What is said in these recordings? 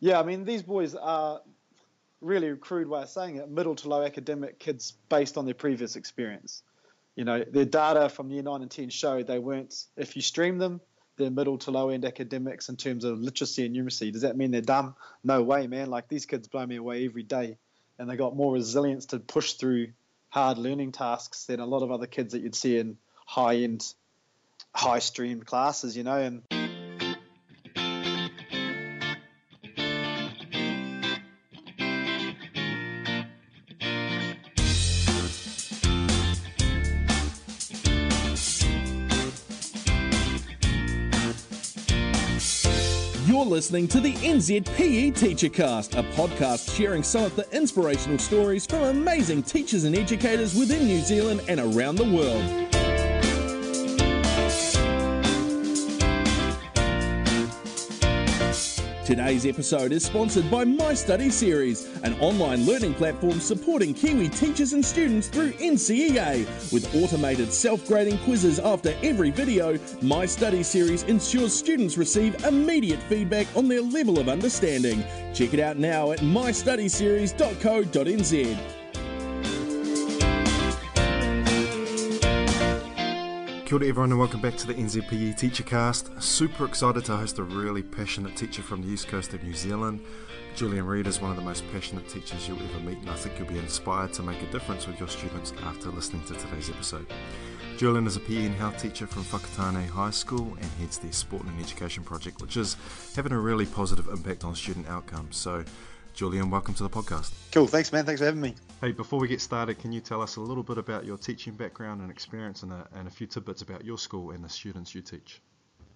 Yeah, I mean these boys are really crude way of saying it, middle to low academic kids based on their previous experience. You know, their data from year nine and ten showed they weren't. If you stream them, they're middle to low end academics in terms of literacy and numeracy. Does that mean they're dumb? No way, man. Like these kids blow me away every day, and they got more resilience to push through hard learning tasks than a lot of other kids that you'd see in high end, high streamed classes. You know, and listening to the NZPE Teachercast, a podcast sharing some of the inspirational stories from amazing teachers and educators within New Zealand and around the world. Today's episode is sponsored by My Study Series, an online learning platform supporting Kiwi teachers and students through NCEA. With automated self grading quizzes after every video, My Study Series ensures students receive immediate feedback on their level of understanding. Check it out now at mystudyseries.co.nz. Kia ora everyone and welcome back to the NZPE Teachercast. Super excited to host a really passionate teacher from the east coast of New Zealand. Julian Reid is one of the most passionate teachers you'll ever meet and I think you'll be inspired to make a difference with your students after listening to today's episode. Julian is a PE and health teacher from Whakatane High School and heads the Sport and Education Project which is having a really positive impact on student outcomes. So Julian, welcome to the podcast. cool. Thanks, man. Thanks for having me. Hey, before we get started, can you tell us a little bit about your teaching background and experience and a, and a few tidbits about your school and the students you teach?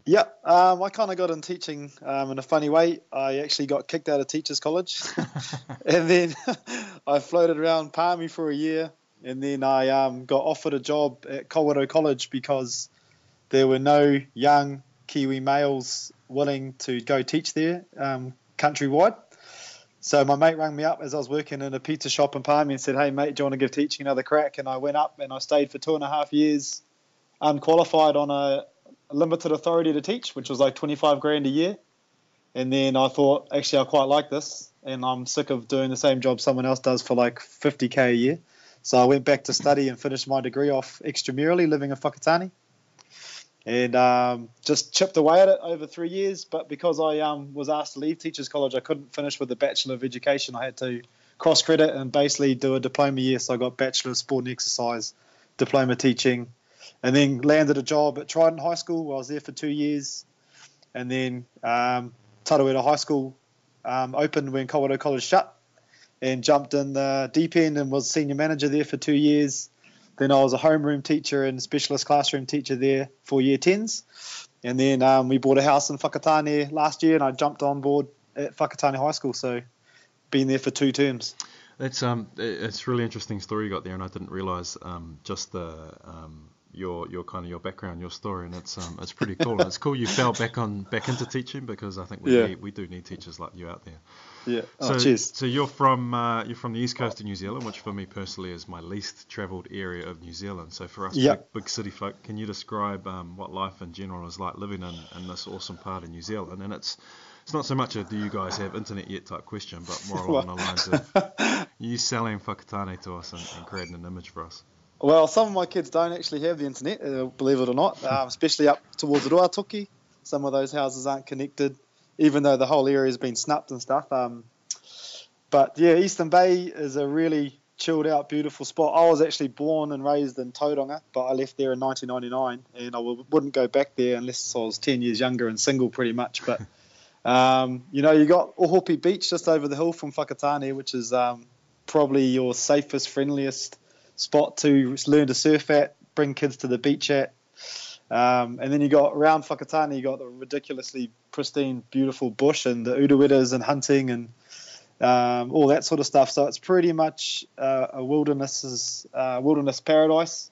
Yeah, um, I kind of got in teaching um, in a funny way. I actually got kicked out of teachers' college, and then I floated around Palmy for a year, and then I um, got offered a job at Kawerau College because there were no young Kiwi males willing to go teach there um, countrywide. So my mate rang me up as I was working in a pizza shop in Palmy and said, "Hey mate, do you want to give teaching another crack?" And I went up and I stayed for two and a half years, unqualified on a limited authority to teach, which was like 25 grand a year. And then I thought, actually, I quite like this, and I'm sick of doing the same job someone else does for like 50k a year. So I went back to study and finished my degree off extramurally, living in Whakatane, and um, just chipped away at it over three years. But because I um, was asked to leave Teachers College, I couldn't finish with a Bachelor of Education. I had to cross credit and basically do a diploma year. So I got Bachelor of Sport and Exercise, Diploma Teaching, and then landed a job at Trident High School. I was there for two years, and then um, Tarawera High School um, opened when Kawerau College shut, and jumped in the deep end and was senior manager there for two years. Then I was a homeroom teacher and specialist classroom teacher there for year 10s. And then um, we bought a house in Whakatane last year and I jumped on board at Whakatane High School. So been there for two terms. That's um, it's really interesting story you got there, and I didn't realise um, just the um, your your kind of your background, your story, and it's um, it's pretty cool. and it's cool you fell back on back into teaching because I think we Yeah. need, we do need teachers like you out there. Yeah. So, Oh, cheers. so you're from uh, you're from the east coast of New Zealand, which for me personally is my least travelled area of New Zealand. So for us Yeah. big, big city folk, can you describe um, what life in general is like living in, in this awesome part of New Zealand? And it's it's not so much a do you guys have internet yet type question, but more along the lines of you selling Whakatane to us and, and creating an image for us. Well, some of my kids don't actually have the internet, uh, believe it or not, um, especially up towards Ruatoki. Some of those houses aren't connected, even though the whole area has been snapped and stuff. Um, but yeah, Eastern Bay is a really chilled out, beautiful spot. I was actually born and raised in Tauranga, but I left there in 1999, and I w- wouldn't go back there unless I was 10 years younger and single, pretty much. But um, you know, you got Ohope Beach just over the hill from Whakatane, which is um, probably your safest, friendliest spot to learn to surf at, bring kids to the beach at. Um, and then you got around Whakatane, you got the ridiculously pristine, beautiful bush and the udawitas and hunting and um, all that sort of stuff. So it's pretty much uh, a wilderness uh, wilderness paradise.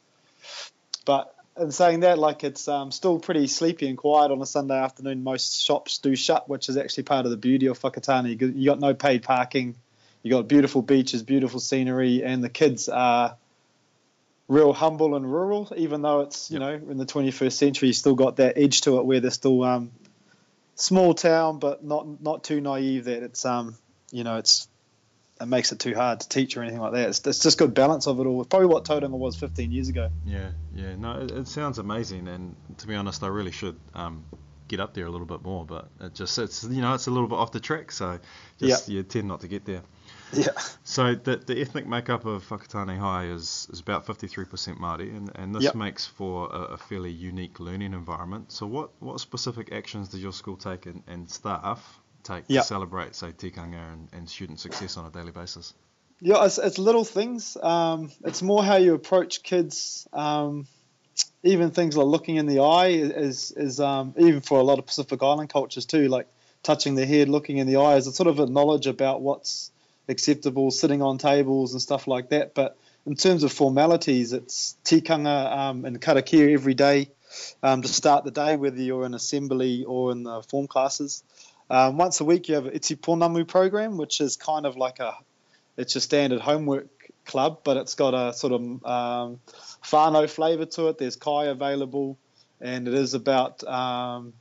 But in saying that, like it's um, still pretty sleepy and quiet on a Sunday afternoon. Most shops do shut, which is actually part of the beauty of Whakatane. You you got no paid parking. You got beautiful beaches, beautiful scenery, and the kids are real humble and rural. Even though it's you know in the 21st century, you still got that edge to it where they're still um, small town, but not not too naive that it's um you know it's it makes it too hard to teach or anything like that. It's, it's just good balance of it all. It's probably what Tauranga was 15 years ago. Yeah, yeah. No, it, it sounds amazing, and to be honest, I really should um, get up there a little bit more. But it just it's you know it's a little bit off the track, so just you tend not to get there. Yeah. So the, the ethnic makeup of Whakatane High is, is about 53% Māori, and, and this yep. makes for a, a, fairly unique learning environment. So what, what specific actions does your school take and, and staff take yep. to celebrate, say, tikanga and, and student success on a daily basis? Yeah, it's, it's little things. Um, it's more how you approach kids. Um, even things like looking in the eye is, is um, even for a lot of Pacific Island cultures too, like touching their head, looking in the eyes. It's sort of a knowledge about what's acceptable, sitting on tables and stuff like that. But in terms of formalities, it's tikanga um, and karakia every day um, to start the day, whether you're in assembly or in the form classes. Um, once a week, you have an Iti Pounamu program, which is kind of like a it's your standard homework club, but it's got a sort of um, whānau flavour to it. There's kai available, and it is about um,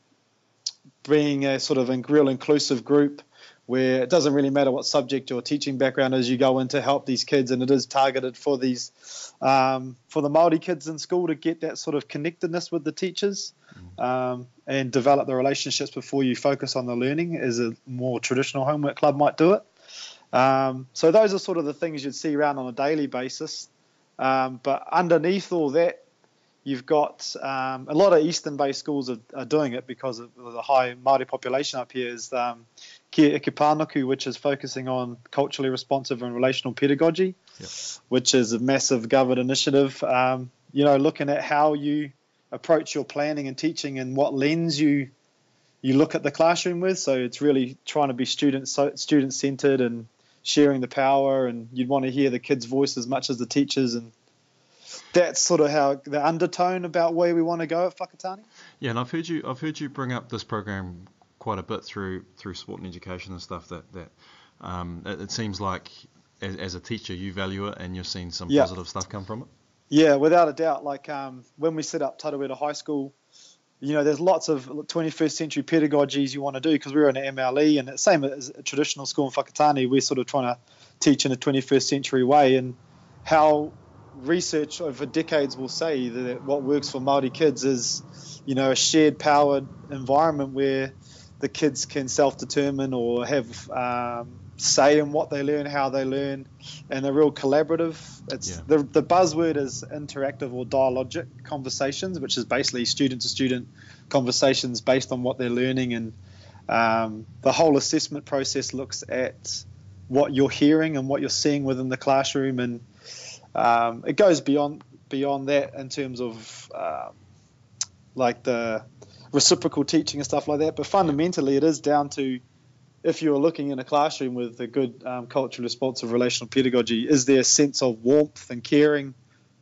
being a sort of a real inclusive group where it doesn't really matter what subject or teaching background is, you go in to help these kids, and it is targeted for these um, for the Maori kids in school to get that sort of connectedness with the teachers um, and develop the relationships before you focus on the learning, as a more traditional homework club might do it. Um, so those are sort of the things you'd see around on a daily basis. Um, but underneath all that, you've got um, a lot of eastern-based schools are, are, doing it because of the high Māori population up here. Is um, Kia Eke which is focusing on culturally responsive and relational pedagogy, yep. which is a massive government initiative. Um, you know, looking at how you approach your planning and teaching and what lens you you look at the classroom with. So it's really trying to be student so, student centered and sharing the power. And you'd want to hear the kids' voice as much as the teachers. And that's sort of how the undertone about where we want to go at Whakatane. Yeah, and I've heard you I've heard you bring up this program quite a bit through through sport and education and stuff that that um, it, it, seems like as, as, a teacher you value it and you're seeing some yeah. positive stuff come from it. Yeah, without a doubt. Like um, when we set up Tarawera High School, you know, there's lots of 21st century pedagogies you want to do because we're an MLE and the same as a traditional school in Whakatane, we're sort of trying to teach in a 21st century way and how research over decades will say that what works for Māori kids is, you know, a shared powered environment where the kids can self-determine or have um, say in what they learn, how they learn, and they're real collaborative. It's yeah. the the buzzword is interactive or dialogic conversations, which is basically student to student conversations based on what they're learning, and um, the whole assessment process looks at what you're hearing and what you're seeing within the classroom, and um, it goes beyond beyond that in terms of um, like the reciprocal teaching and stuff like that. But fundamentally, it is down to if you're looking in a classroom with a good um, culturally responsive relational pedagogy, is there a sense of warmth and caring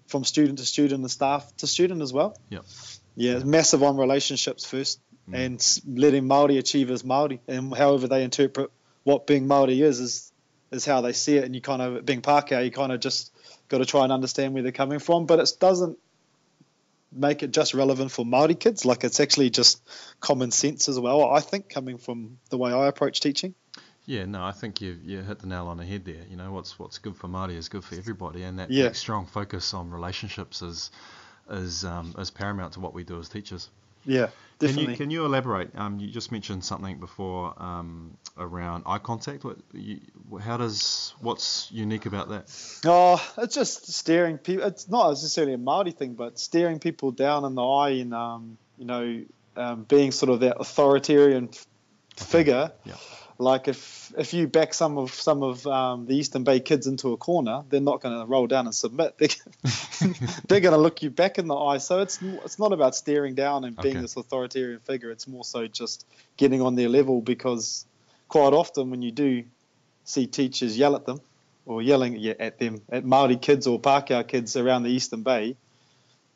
from student to student and staff to student as well? Yeah. Yeah, massive on relationships first mm. and letting Māori achieve as Māori and however they interpret what being Māori is, is is how they see it. And you kind of, being Pākehā, you kind of just got to try and understand where they're coming from. But it doesn't make it just relevant for Maori kids. Like it's actually just common sense as well. I think coming from the way I approach teaching. Yeah, no, I think you you hit the nail on the head there. You know, what's what's good for Māori is good for everybody, and that, yeah. that strong focus on relationships is is um, is paramount to what we do as teachers. Yeah, definitely. Can you, can you elaborate? Um, you just mentioned something before um, around eye contact. What, you, how does what's unique about that? Oh, it's just staring people. It's not necessarily a Maori thing, but staring people down in the eye and um, you know um, being sort of that authoritarian figure. Yeah like if if you back some of some of um, the Eastern Bay kids into a corner, they're not going to roll down and submit. They're, they're going to look you back in the eye. So it's it's not about staring down and being okay. this authoritarian figure. It's more so just getting on their level because quite often when you do see teachers yell at them or yelling at them at Maori kids or Pākehā kids around the Eastern Bay,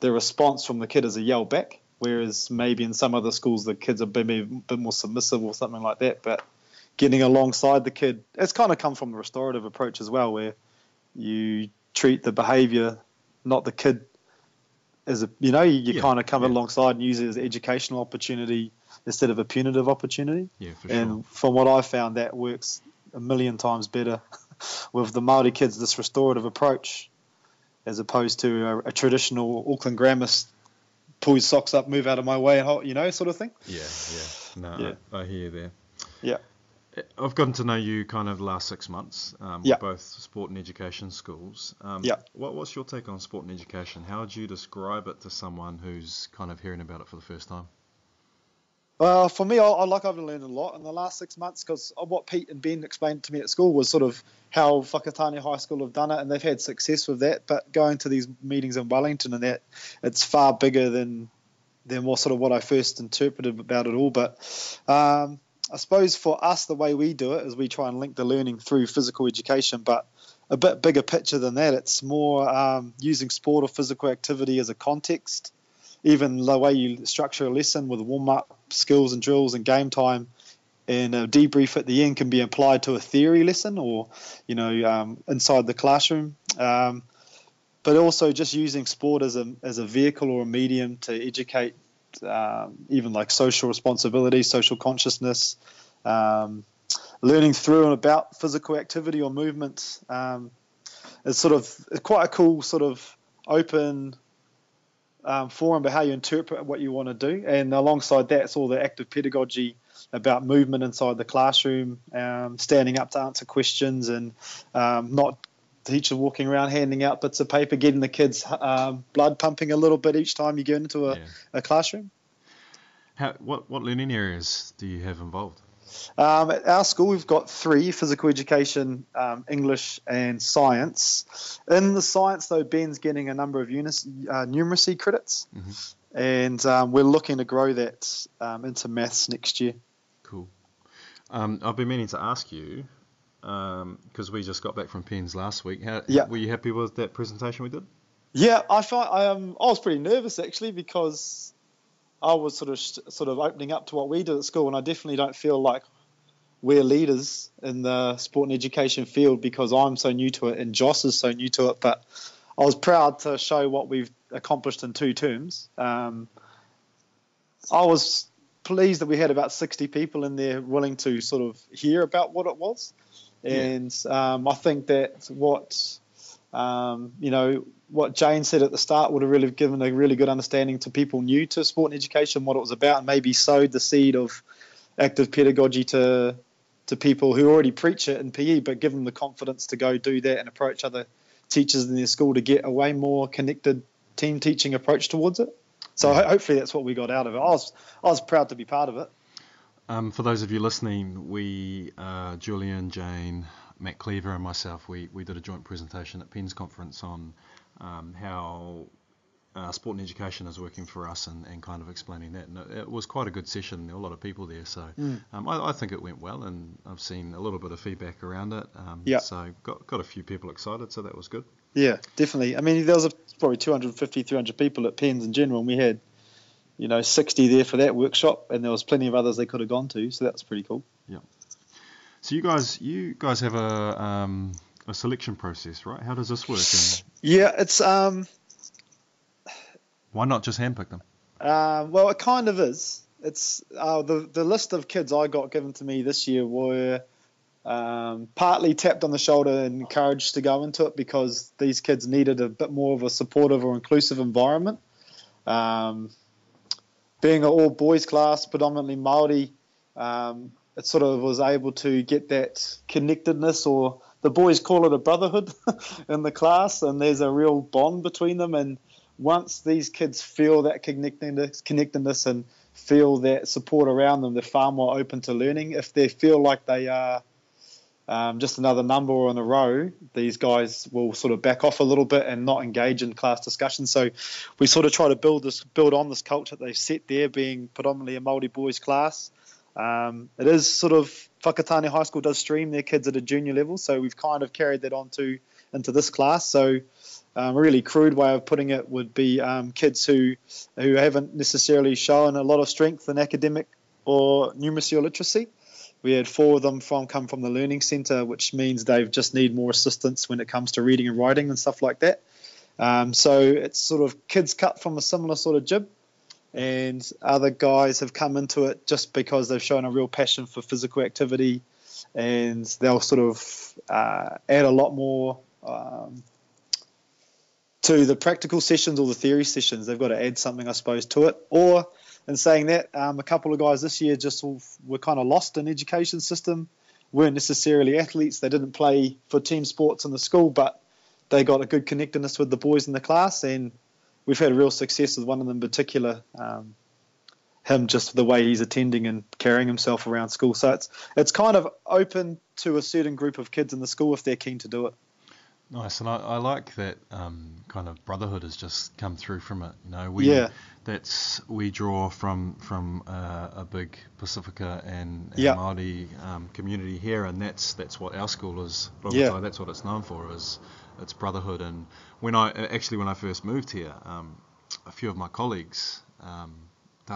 the response from the kid is a yell back. Whereas maybe in some other schools the kids are maybe a bit more submissive or something like that. But getting alongside the kid. It's kind of come from the restorative approach as well, where you treat the behaviour, not the kid, as a you know you, you yeah, kind of come yeah. alongside and use it as an educational opportunity instead of a punitive opportunity. Yeah, for sure. And from what I found, that works a million times better with the Maori kids. This restorative approach, as opposed to a, a traditional Auckland grammar pull your socks up, move out of my way, you know, sort of thing. Yeah, yeah. No, Yeah. I, I hear you there. Yeah. I've gotten to know you kind of the last six months. Um, Yeah. Both sport and education schools. Um, Yeah. What, what's your take on sport and education? How would you describe it to someone who's kind of hearing about it for the first time? Well, for me, I, I like I've learned a lot in the last six months because what Pete and Ben explained to me at school was sort of how Whakatane High School have done it, and they've had success with that. But going to these meetings in Wellington and that, it's far bigger than than what sort of what I first interpreted about it all. But um, I suppose for us, the way we do it is we try and link the learning through physical education, but a bit bigger picture than that. It's more um, using sport or physical activity as a context even the way you structure a lesson with warm up skills and drills and game time and a debrief at the end can be applied to a theory lesson or you know um, inside the classroom um, but also just using sport as a, as a vehicle or a medium to educate um, even like social responsibility social consciousness um, learning through and about physical activity or movement um, is sort of quite a cool sort of open um, forum about how you interpret what you want to do. And alongside that, it's all the active pedagogy about movement inside the classroom, um, standing up to answer questions, and um, not teacher walking around handing out bits of paper, getting the kids um, blood pumping a little bit each time you go into a, Yeah. a classroom. How, what, what learning areas do you have involved? Um, at our school, we've got three physical education, um, English, and science. In the science, though, Ben's getting a number of unis, uh, numeracy credits, and um, we're looking to grow that um, into maths next year. Cool. Um, I've been meaning to ask you because we just got back from PENZ last week. How, Yeah. Were you happy with that presentation we did? Yeah, I find I um I was pretty nervous actually because I was sort of sort of opening up to what we did at school, and I definitely don't feel like we're leaders in the sport and education field because I'm so new to it and Joss is so new to it. But I was proud to show what we've accomplished in two terms. Um, I was pleased that we had about 60 people in there willing to sort of hear about what it was, and um, I think that what um, you know, what Jane said at the start would have really given a really good understanding to people new to sport and education what it was about, and maybe sowed the seed of active pedagogy to to people who already preach it in PE, but give them the confidence to go do that and approach other teachers in their school to get a way more connected team teaching approach towards it. So ho- hopefully that's what we got out of it. I was I was proud to be part of it. Um, for those of you listening, we, uh, Julian, Jane, Matt Cleaver, and myself, we, we did a joint presentation at PENZ conference on um, how uh, sport and education is working for us and, and kind of explaining that. And it, it was quite a good session. There were a lot of people there, so um, I, I think it went well, and I've seen a little bit of feedback around it. Um, Yeah. So got got a few people excited, so that was good. Yeah, definitely. I mean, there was a, probably 250, 300 people at PENZ in general, and we had, you know, 60 there for that workshop, and there was plenty of others they could have gone to, so that's pretty cool. Yeah. So you guys, you guys have a um, a selection process, right? How does this work? And Yeah, it's um, why not just handpick them? uh, well, it kind of is. It's uh, the the list of kids I got given to me this year were um, partly tapped on the shoulder and encouraged to go into it because these kids needed a bit more of a supportive or inclusive environment. Um, being an all boys class, predominantly Maori, um, it sort of was able to get that connectedness, or the boys call it a brotherhood in the class, and there's a real bond between them. And once these kids feel that connectedness, connectedness and feel that support around them, they're far more open to learning. If they feel like they are um, just another number on a row, these guys will sort of back off a little bit and not engage in class discussion. So we sort of try to build this, build on this culture that they've set there, being predominantly a Māori boys class. Um, it is sort of Whakatane High School does stream their kids at a junior level, so we've kind of carried that on to into this class. So um, a really crude way of putting it would be um, kids who who haven't necessarily shown a lot of strength in academic or numeracy or literacy. We had four of them from come from the learning centre, which means they just need more assistance when it comes to reading and writing and stuff like that. Um, so it's sort of kids cut from a similar sort of jib, and other guys have come into it just because they've shown a real passion for physical activity, and they'll sort of uh, add a lot more um, to the practical sessions or the theory sessions. They've got to add something, I suppose, to it. Or, in saying that, um, a couple of guys this year just were kind of lost in education system, weren't necessarily athletes. They didn't play for team sports in the school, but they got a good connectedness with the boys in the class, and we've had real success with one of them in particular. Um, him just the way he's attending and carrying himself around school. So it's it's kind of open to a certain group of kids in the school if they're keen to do it. Nice, and I, I like that um, kind of brotherhood has just come through from it. You know, we yeah. that's we draw from from uh, a big Pacifica and, and yeah. Māori um, community here, and that's that's what our school is. Yeah. that's what it's known for is it's brotherhood. And when I actually when I first moved here, um, a few of my colleagues. Um,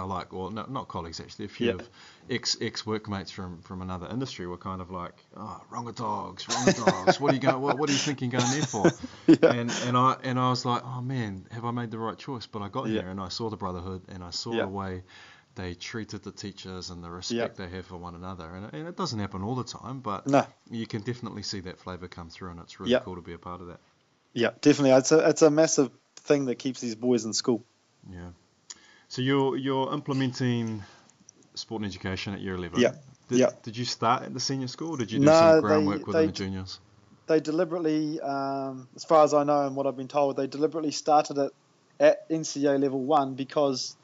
like, well, no, not colleagues actually. A few Yeah. of ex ex workmates from, from another industry were kind of like, oh, wrong of dogs, wrong of dogs. what are you going? What, what are you thinking going there for? Yeah. And and I and I was like, oh man, have I made the right choice? But I got Yeah. here and I saw the brotherhood and I saw Yeah. the way they treated the teachers and the respect they have for one another. And, and it doesn't happen all the time, but No. you can definitely see that flavour come through, and it's really cool to be a part of that. Yeah, definitely. It's a it's a massive thing that keeps these boys in school. Yeah. So you're you're implementing sport and education at year eleven. Yeah. Did, Yeah. Did you start at the senior school? Or did you do No, some they- groundwork within they- the juniors? They deliberately, um, as far as I know and what I've been told, they deliberately started it at NCEA level one because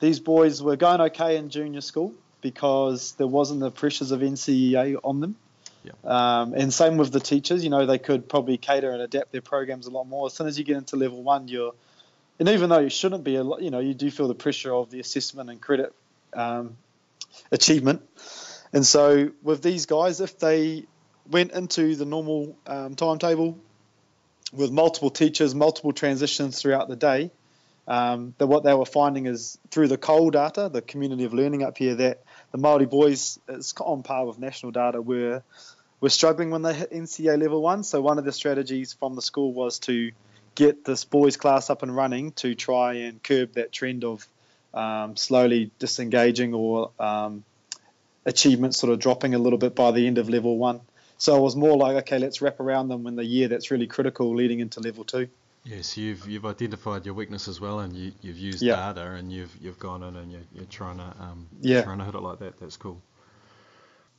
these boys were going okay in junior school because there wasn't the pressures of NCEA on them. Yeah. Um, and same with the teachers, you know, they could probably cater and adapt their programs a lot more. As soon as you get into level one, you're, and even though you shouldn't be, you know, you do feel the pressure of the assessment and credit um, achievement. And so with these guys, if they went into the normal um, timetable with multiple teachers, multiple transitions throughout the day, um, that what they were finding is through the COL data, the community of learning up here, that the Maori boys is on par with national data. Were were struggling when they hit NCEA level one. So one of the strategies from the school was to get this boys class up and running to try and curb that trend of um, slowly disengaging or um, achievement sort of dropping a little bit by the end of level one. So it was more like, okay, let's wrap around them in the year that's really critical leading into level two. Yes, you've you've identified your weakness as well, and you, you've used Yeah. data, and you've you've gone in and you're, you're trying to um, Yeah. trying to hit it like that. That's cool.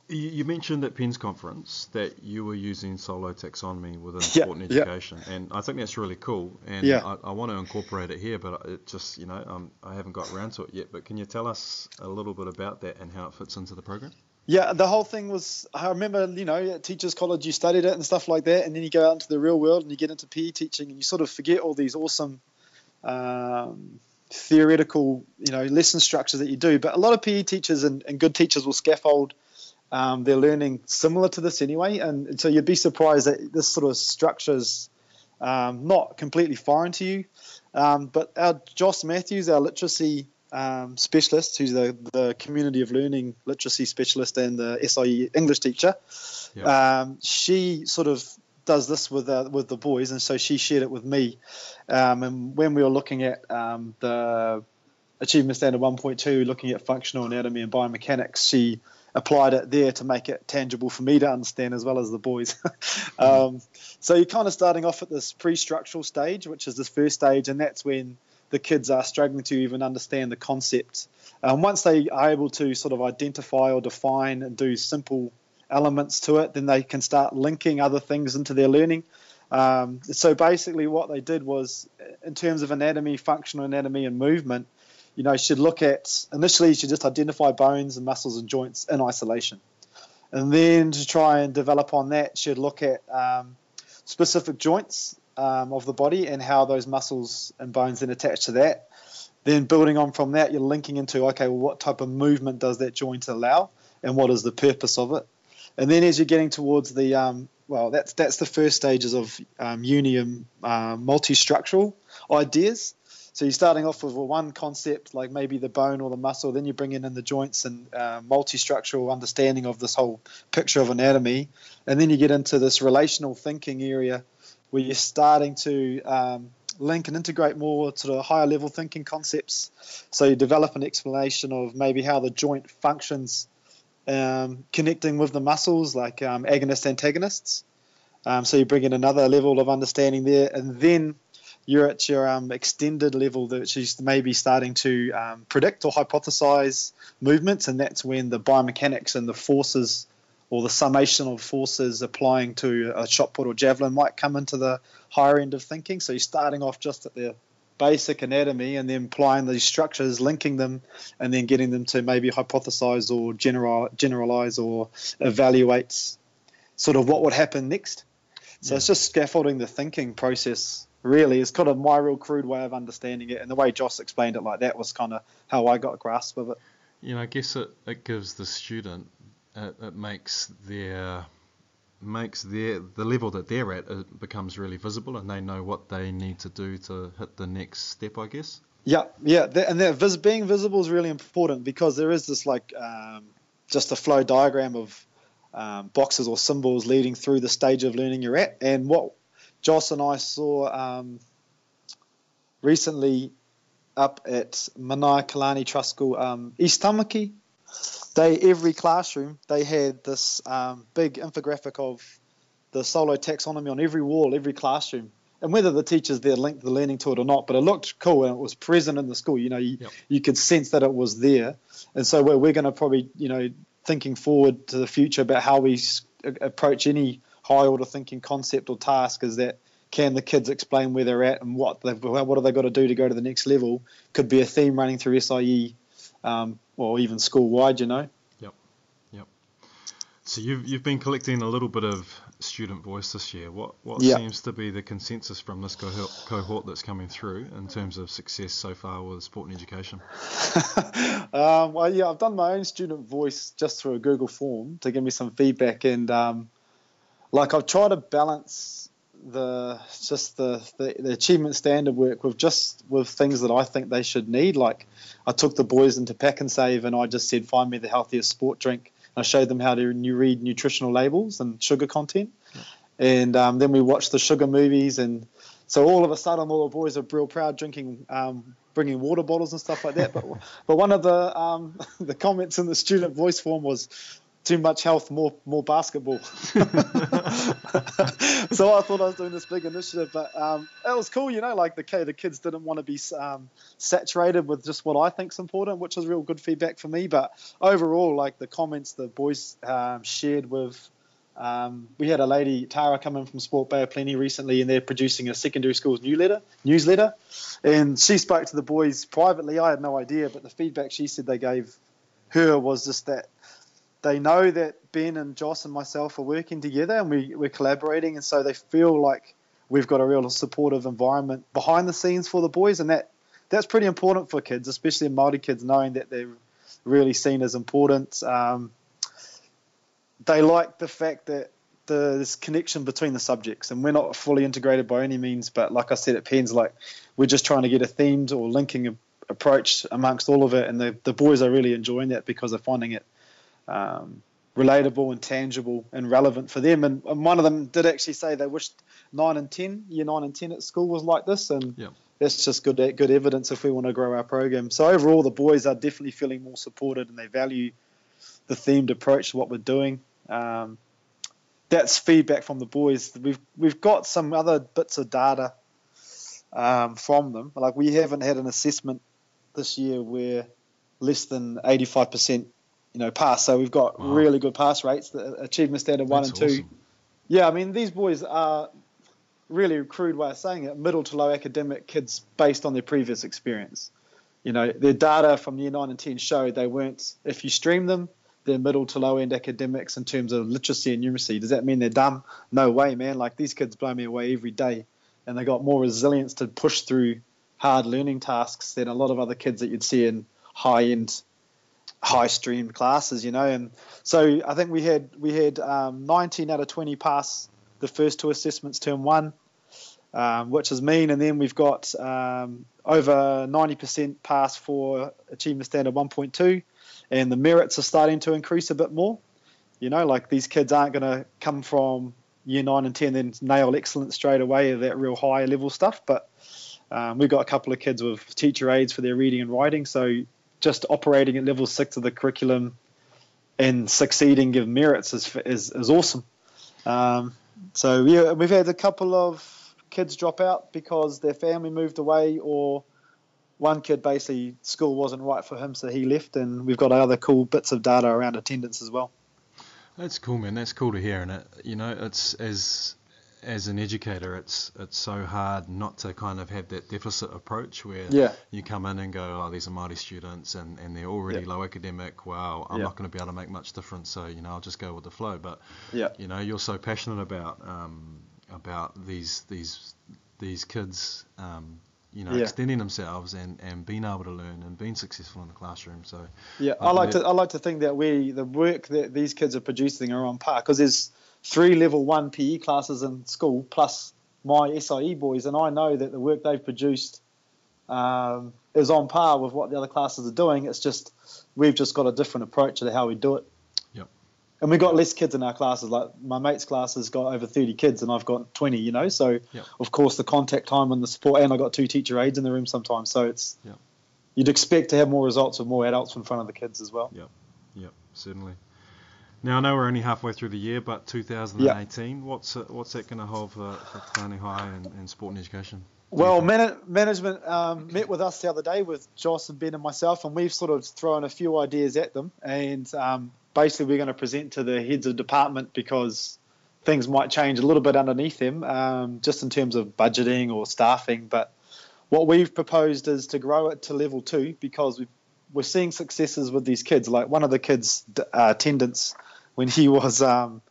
You, you mentioned at PENZ conference that you were using solo taxonomy within Yeah, sport and yeah. education, and I think that's really cool. And Yeah. I, I want to incorporate it here, but it just you know um, I haven't got around to it yet. But can you tell us a little bit about that and how it fits into the program? Yeah, the whole thing was. I remember, you know, at teachers' college, you studied it and stuff like that, and then you go out into the real world and you get into PE teaching, and you sort of forget all these awesome um, theoretical, you know, lesson structures that you do. But a lot of PE teachers and, and good teachers will scaffold um, their learning similar to this anyway, and so you'd be surprised that this sort of structure's um, not completely foreign to you. Um, but our Joss Matthews, our literacy um, specialist, who's the, the community of learning literacy specialist and the SIE English teacher, Yeah. um, she sort of does this with uh, with the boys, and so she shared it with me. Um, and when we were looking at um, the achievement standard 1.2, looking at functional anatomy and biomechanics, she applied it there to make it tangible for me to understand as well as the boys. um, so you're kind of starting off at this pre-structural stage, which is this first stage, and that's when the kids are struggling to even understand the concept. Um, once they are able to sort of identify or define and do simple elements to it, then they can start linking other things into their learning. Um, so basically, what they did was, in terms of anatomy, functional anatomy, and movement, you know, should look at initially you should just identify bones and muscles and joints in isolation, and then to try and develop on that, should look at um, specific joints um, of the body and how those muscles and bones then attach to that. Then building on from that, you're linking into okay, well, what type of movement does that joint allow, and what is the purpose of it? And then as you're getting towards the um, well, that's that's the first stages of um, uni and uh, multi-structural ideas. So you're starting off with one concept, like maybe the bone or the muscle, then you're bringing in the joints and uh, multi-structural understanding of this whole picture of anatomy, and then you get into this relational thinking area where you're starting to um, link and integrate more sort of higher level thinking concepts. So you develop an explanation of maybe how the joint functions, um, connecting with the muscles, like um, agonists, antagonists. Um, so you bring in another level of understanding there, and then you're at your um, extended level that she's maybe starting to um, predict or hypothesize movements, and that's when the biomechanics and the forces or the summation of forces applying to a shot put or javelin might come into the higher end of thinking. So you're starting off just at the basic anatomy and then applying these structures, linking them, and then getting them to maybe hypothesize or general, generalize or evaluate sort of what would happen next. So yeah. it's just scaffolding the thinking process. Really, it's kind of my real crude way of understanding it, and the way Joss explained it like that was kind of how I got a grasp of it. You know, I guess it, it gives the student it, it makes their makes their the level that they're at it becomes really visible and they know what they need to do to hit the next step I guess yeah yeah and that vis- being visible is really important because there is this like um, just a flow diagram of um, boxes or symbols leading through the stage of learning you're at and what Joss and I saw um, recently up at Manaiakalani Trust School um, East Tamaki they every classroom they had this um, big infographic of the solo taxonomy on every wall, every classroom, and whether the teachers there linked the learning to it or not, but it looked cool and it was present in the school. You know, you, yep. you could sense that it was there, and so we're, we're going to probably you know thinking forward to the future about how we approach any high order thinking concept or task is that can the kids explain where they're at and what they've what have they got to do to go to the next level could be a theme running through SIE um, or even school wide, you know. Yep, yep. So you've you've been collecting a little bit of student voice this year. What what yep. seems to be the consensus from this cohort, cohort that's coming through in terms of success so far with sport and education? um, well, yeah, I've done my own student voice just through a Google form to give me some feedback, and um, like I've tried to balance the just the, the, the achievement standard work with just with things that I think they should need. Like I took the boys into Pak'nSave, and I just said, find me the healthiest sport drink. I showed them how to read nutritional labels and sugar content, yeah. and um, then we watched the sugar movies and. So all of a sudden, all the boys are real proud drinking, um, bringing water bottles and stuff like that. But but one of the um, the comments in the student voice form was, too much health, more more basketball. so I thought I was doing this big initiative, but um, it was cool, you know. Like the the kids didn't want to be um, saturated with just what I think's important, which was real good feedback for me. But overall, like the comments the boys um, shared with. Um, we had a lady, Tara, come in from Sport Bay of Plenty recently, and they're producing a secondary school's newsletter. Newsletter, and she spoke to the boys privately. I had no idea, but the feedback she said they gave her was just that they know that Ben and Joss and myself are working together and we, we're collaborating, and so they feel like we've got a real supportive environment behind the scenes for the boys, and that that's pretty important for kids, especially Maori kids, knowing that they're really seen as important. Um, they like the fact that the, this connection between the subjects, and we're not fully integrated by any means, but like I said, it PENZ, like we're just trying to get a themed or linking approach amongst all of it, and the, the boys are really enjoying that because they're finding it um, relatable and tangible and relevant for them. And, and, one of them did actually say they wished nine and ten, year nine and ten at school was like this, and yeah. that's just good good evidence if we want to grow our program. So overall, the boys are definitely feeling more supported and they value the themed approach to what we're doing. Um, that's feedback from the boys. We've we've got some other bits of data um, from them. Like we haven't had an assessment this year where less than 85% you know, pass. So we've got wow. really good pass rates. The achievement standard one That's and two. Awesome. Yeah, I mean these boys are really crude way of saying it, middle to low academic kids based on their previous experience. You know, their data from year nine and ten showed they weren't. If you stream them, they're middle to low end academics in terms of literacy and numeracy. Does that mean they're dumb? No way, man. Like these kids blow me away every day, and they got more resilience to push through hard learning tasks than a lot of other kids that you'd see in high end high stream classes, you know. And so I think we had we had um, 19 out of 20 pass the first two assessments term one, um, which is mean. And then we've got um, over 90% pass for achievement standard 1.2, and the merits are starting to increase a bit more. You know, like these kids aren't going to come from year nine and 10 then nail excellence straight away, of that real high level stuff, but Um, we've got a couple of kids with teacher aides for their reading and writing, so just operating at level six of the curriculum and succeeding give merits is is, is awesome. Um, so yeah, we've had a couple of kids drop out because their family moved away or one kid basically school wasn't right for him so he left and we've got other cool bits of data around attendance as well. That's cool man. That's cool to hear and it you know it's as as an educator, it's it's so hard not to kind of have that deficit approach where yeah. you come in and go, oh, these are Māori students and, and they're already yeah. low academic. Wow, I'm yeah. not going to be able to make much difference, so you know I'll just go with the flow. But yeah. you know you're so passionate about um, about these these these kids. Um, you know, extending themselves and, and being able to learn and being successful in the classroom. So yeah, I like to I like to think that we the work that these kids are producing are on par because there's three level one PE classes in school plus my SIE boys, and I know that the work they've produced um, is on par with what the other classes are doing. It's just we've just got a different approach to how we do it. Yep. And we've got less kids in our classes. Like my mate's class has got over 30 kids, and I've got 20. You know, so yep. of course the contact time and the support, and I've got two teacher aides in the room sometimes. So it's yep. you'd expect to have more results with more adults in front of the kids as well. Yep. Yep. Certainly. Now I know we're only halfway through the year, but 2018, what's uh, what's that going to hold for, for Tāne High and, and sport and education? Well, man- management um, met with us the other day with Joss and Ben and myself, and we've sort of thrown a few ideas at them. And um, basically, we're going to present to the heads of department because things might change a little bit underneath them, um, just in terms of budgeting or staffing. But what we've proposed is to grow it to level two because we are seeing successes with these kids. Like one of the kids' uh, attendance when he was um,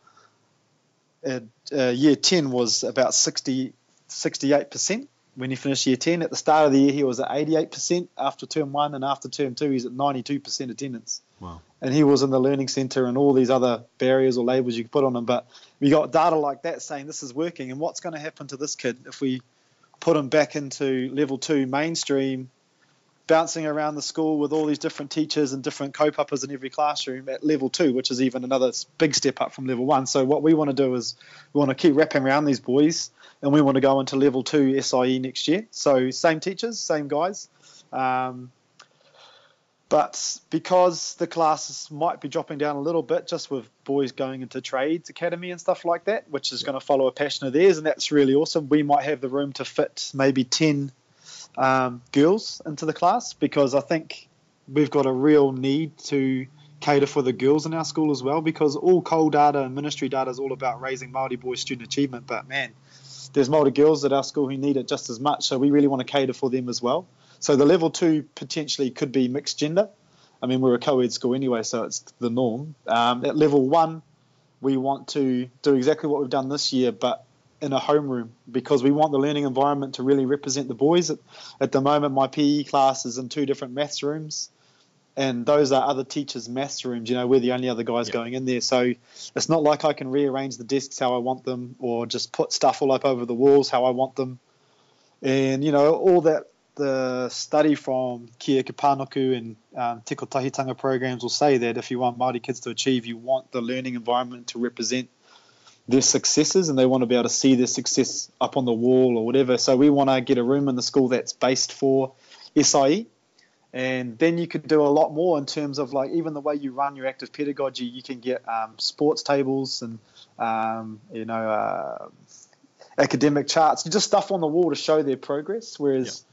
at, uh, year 10 was about 60, 68% when he finished year 10. At the start of the year, he was at 88% after term one, and after term two, he's at 92% attendance. Wow. And he was in the learning center and all these other barriers or labels you could put on him. But we got data like that saying this is working. And what's going to happen to this kid if we put him back into level two mainstream bouncing around the school with all these different teachers and different co-puppers in every classroom at level two, which is even another big step up from level one. So what we want to do is we want to keep wrapping around these boys, and we want to go into level two SIE next year. So same teachers, same guys. Um, but because the classes might be dropping down a little bit, just with boys going into trades academy and stuff like that, which is going to follow a passion of theirs, and that's really awesome. We might have the room to fit maybe ten um, girls into the class because I think we've got a real need to cater for the girls in our school as well because all COL data and ministry data is all about raising Māori boys student achievement but man there's Māori girls at our school who need it just as much so we really want to cater for them as well. So the level two potentially could be mixed gender. I mean we're a co-ed school anyway so it's the norm. Um, at level one we want to do exactly what we've done this year but in a homeroom because we want the learning environment to really represent the boys. At, at, the moment, my PE class is in two different maths rooms, and those are other teachers' maths rooms. You know, we're the only other guys going in there, so it's not like I can rearrange the desks how I want them or just put stuff all up over the walls how I want them. And you know, all that the study from Kia Eke Panuku and um, Te Kotahitanga programs will say that if you want Māori kids to achieve, you want the learning environment to represent their successes and they want to be able to see their success up on the wall or whatever. So we want to get a room in the school that's based for SIE. And then you could do a lot more in terms of like even the way you run your active pedagogy. You can get um, sports tables and um, you know uh, academic charts, just stuff on the wall to show their progress. Whereas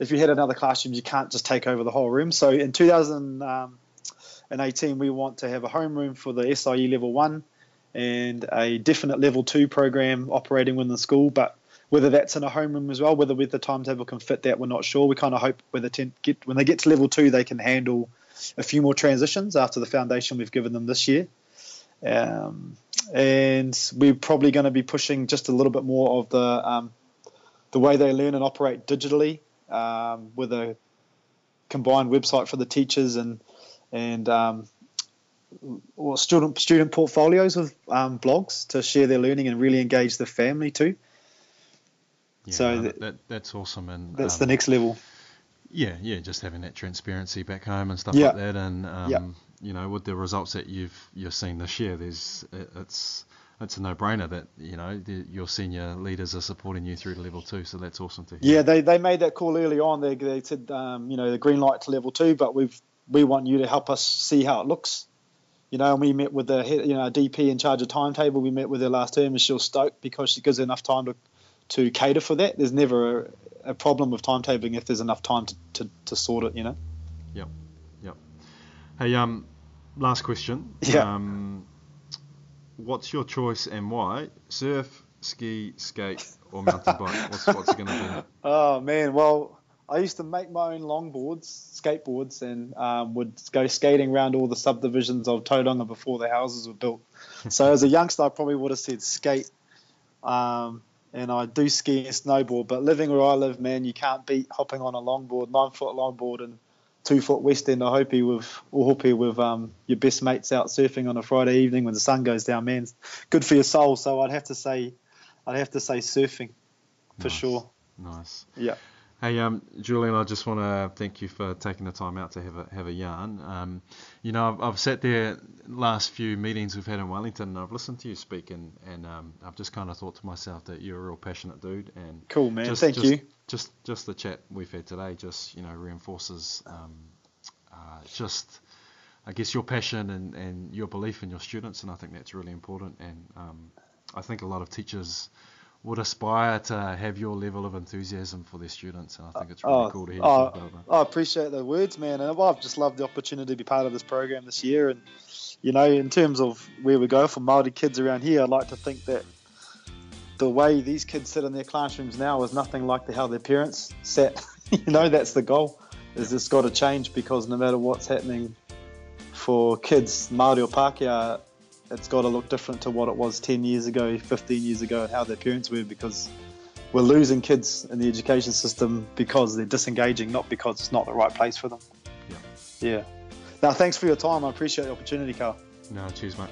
if you had another classroom, you can't just take over the whole room. So in 2018, we want to have a homeroom for the SIE level one and a definite level two program operating within the school. But whether that's in a homeroom as well, whether with the timetable can fit that, we're not sure. We kind of hope when they get when they get to level two, they can handle a few more transitions after the foundation we've given them this year. Um, and we're probably going to be pushing just a little bit more of the um, the way they learn and operate digitally um, with a combined website for the teachers and and um, or student student portfolios of um, blogs to share their learning and really engage the family too. Yeah, so that, that, that's awesome, and that's um, the next level. Yeah, yeah, just having that transparency back home and stuff like that, and um, you know, with the results that you've you've seen this year, there's it's it's a no-brainer that you know the, your senior leaders are supporting you through to level two. So that's awesome to hear. Yeah, they, they made that call early on. They, they said um, you know the green light to level two, but we've we want you to help us see how it looks. You know, and we met with the you know DP in charge of timetable. We met with her last term, and she was stoked because she gives enough time to to cater for that. There's never a, a problem with timetabling if there's enough time to, to, to sort it. You know. Yep. Yep. Hey, um, last question. Yeah. Um, what's your choice and why? Surf, ski, skate, or mountain bike? What's what's it gonna be? Oh man, well, I used to make my own longboards, skateboards, and um, would go skating around all the subdivisions of Tauranga before the houses were built. so as a youngster, I probably would have said skate. Um, and I do ski and snowboard, but living where I live, man, you can't beat hopping on a longboard, nine foot longboard, and two foot west end of Ohope with Ohope with um, your best mates out surfing on a Friday evening when the sun goes down, man. It's good for your soul. So I'd have to say, I'd have to say surfing, for Nice. sure. Nice. Yeah. Hey, um, Julian, I just want to thank you for taking the time out to have a have a yarn. Um, you know, I've, I've sat there last few meetings we've had in Wellington, and I've listened to you speak, and, and um, I've just kind of thought to myself that you're a real passionate dude, and Cool, man. just, Thank just, you. Just just the chat we've had today, just you know, reinforces um, uh, just I guess your passion and, and your belief in your students, and I think that's really important. And um, I think a lot of teachers would aspire to have your level of enthusiasm for their students, and I think it's really Oh, cool to hear. oh, about that. I appreciate the words, man, and I've just loved the opportunity to be part of this program this year. And you know, in terms of where we go for Maori kids around here, I'd like to think that the way these kids sit in their classrooms now is nothing like the, how their parents sat. you know, that's the goal. Is it's got to change because no matter what's happening for kids, Maori or Pākehā, it's got to look different to what it was 10 years ago, 15 years ago, and how their parents were because we're losing kids in the education system because they're disengaging, not because it's not the right place for them. Yeah. Yeah. Now, thanks for your time. I appreciate the opportunity, Carl. No, cheers, mate.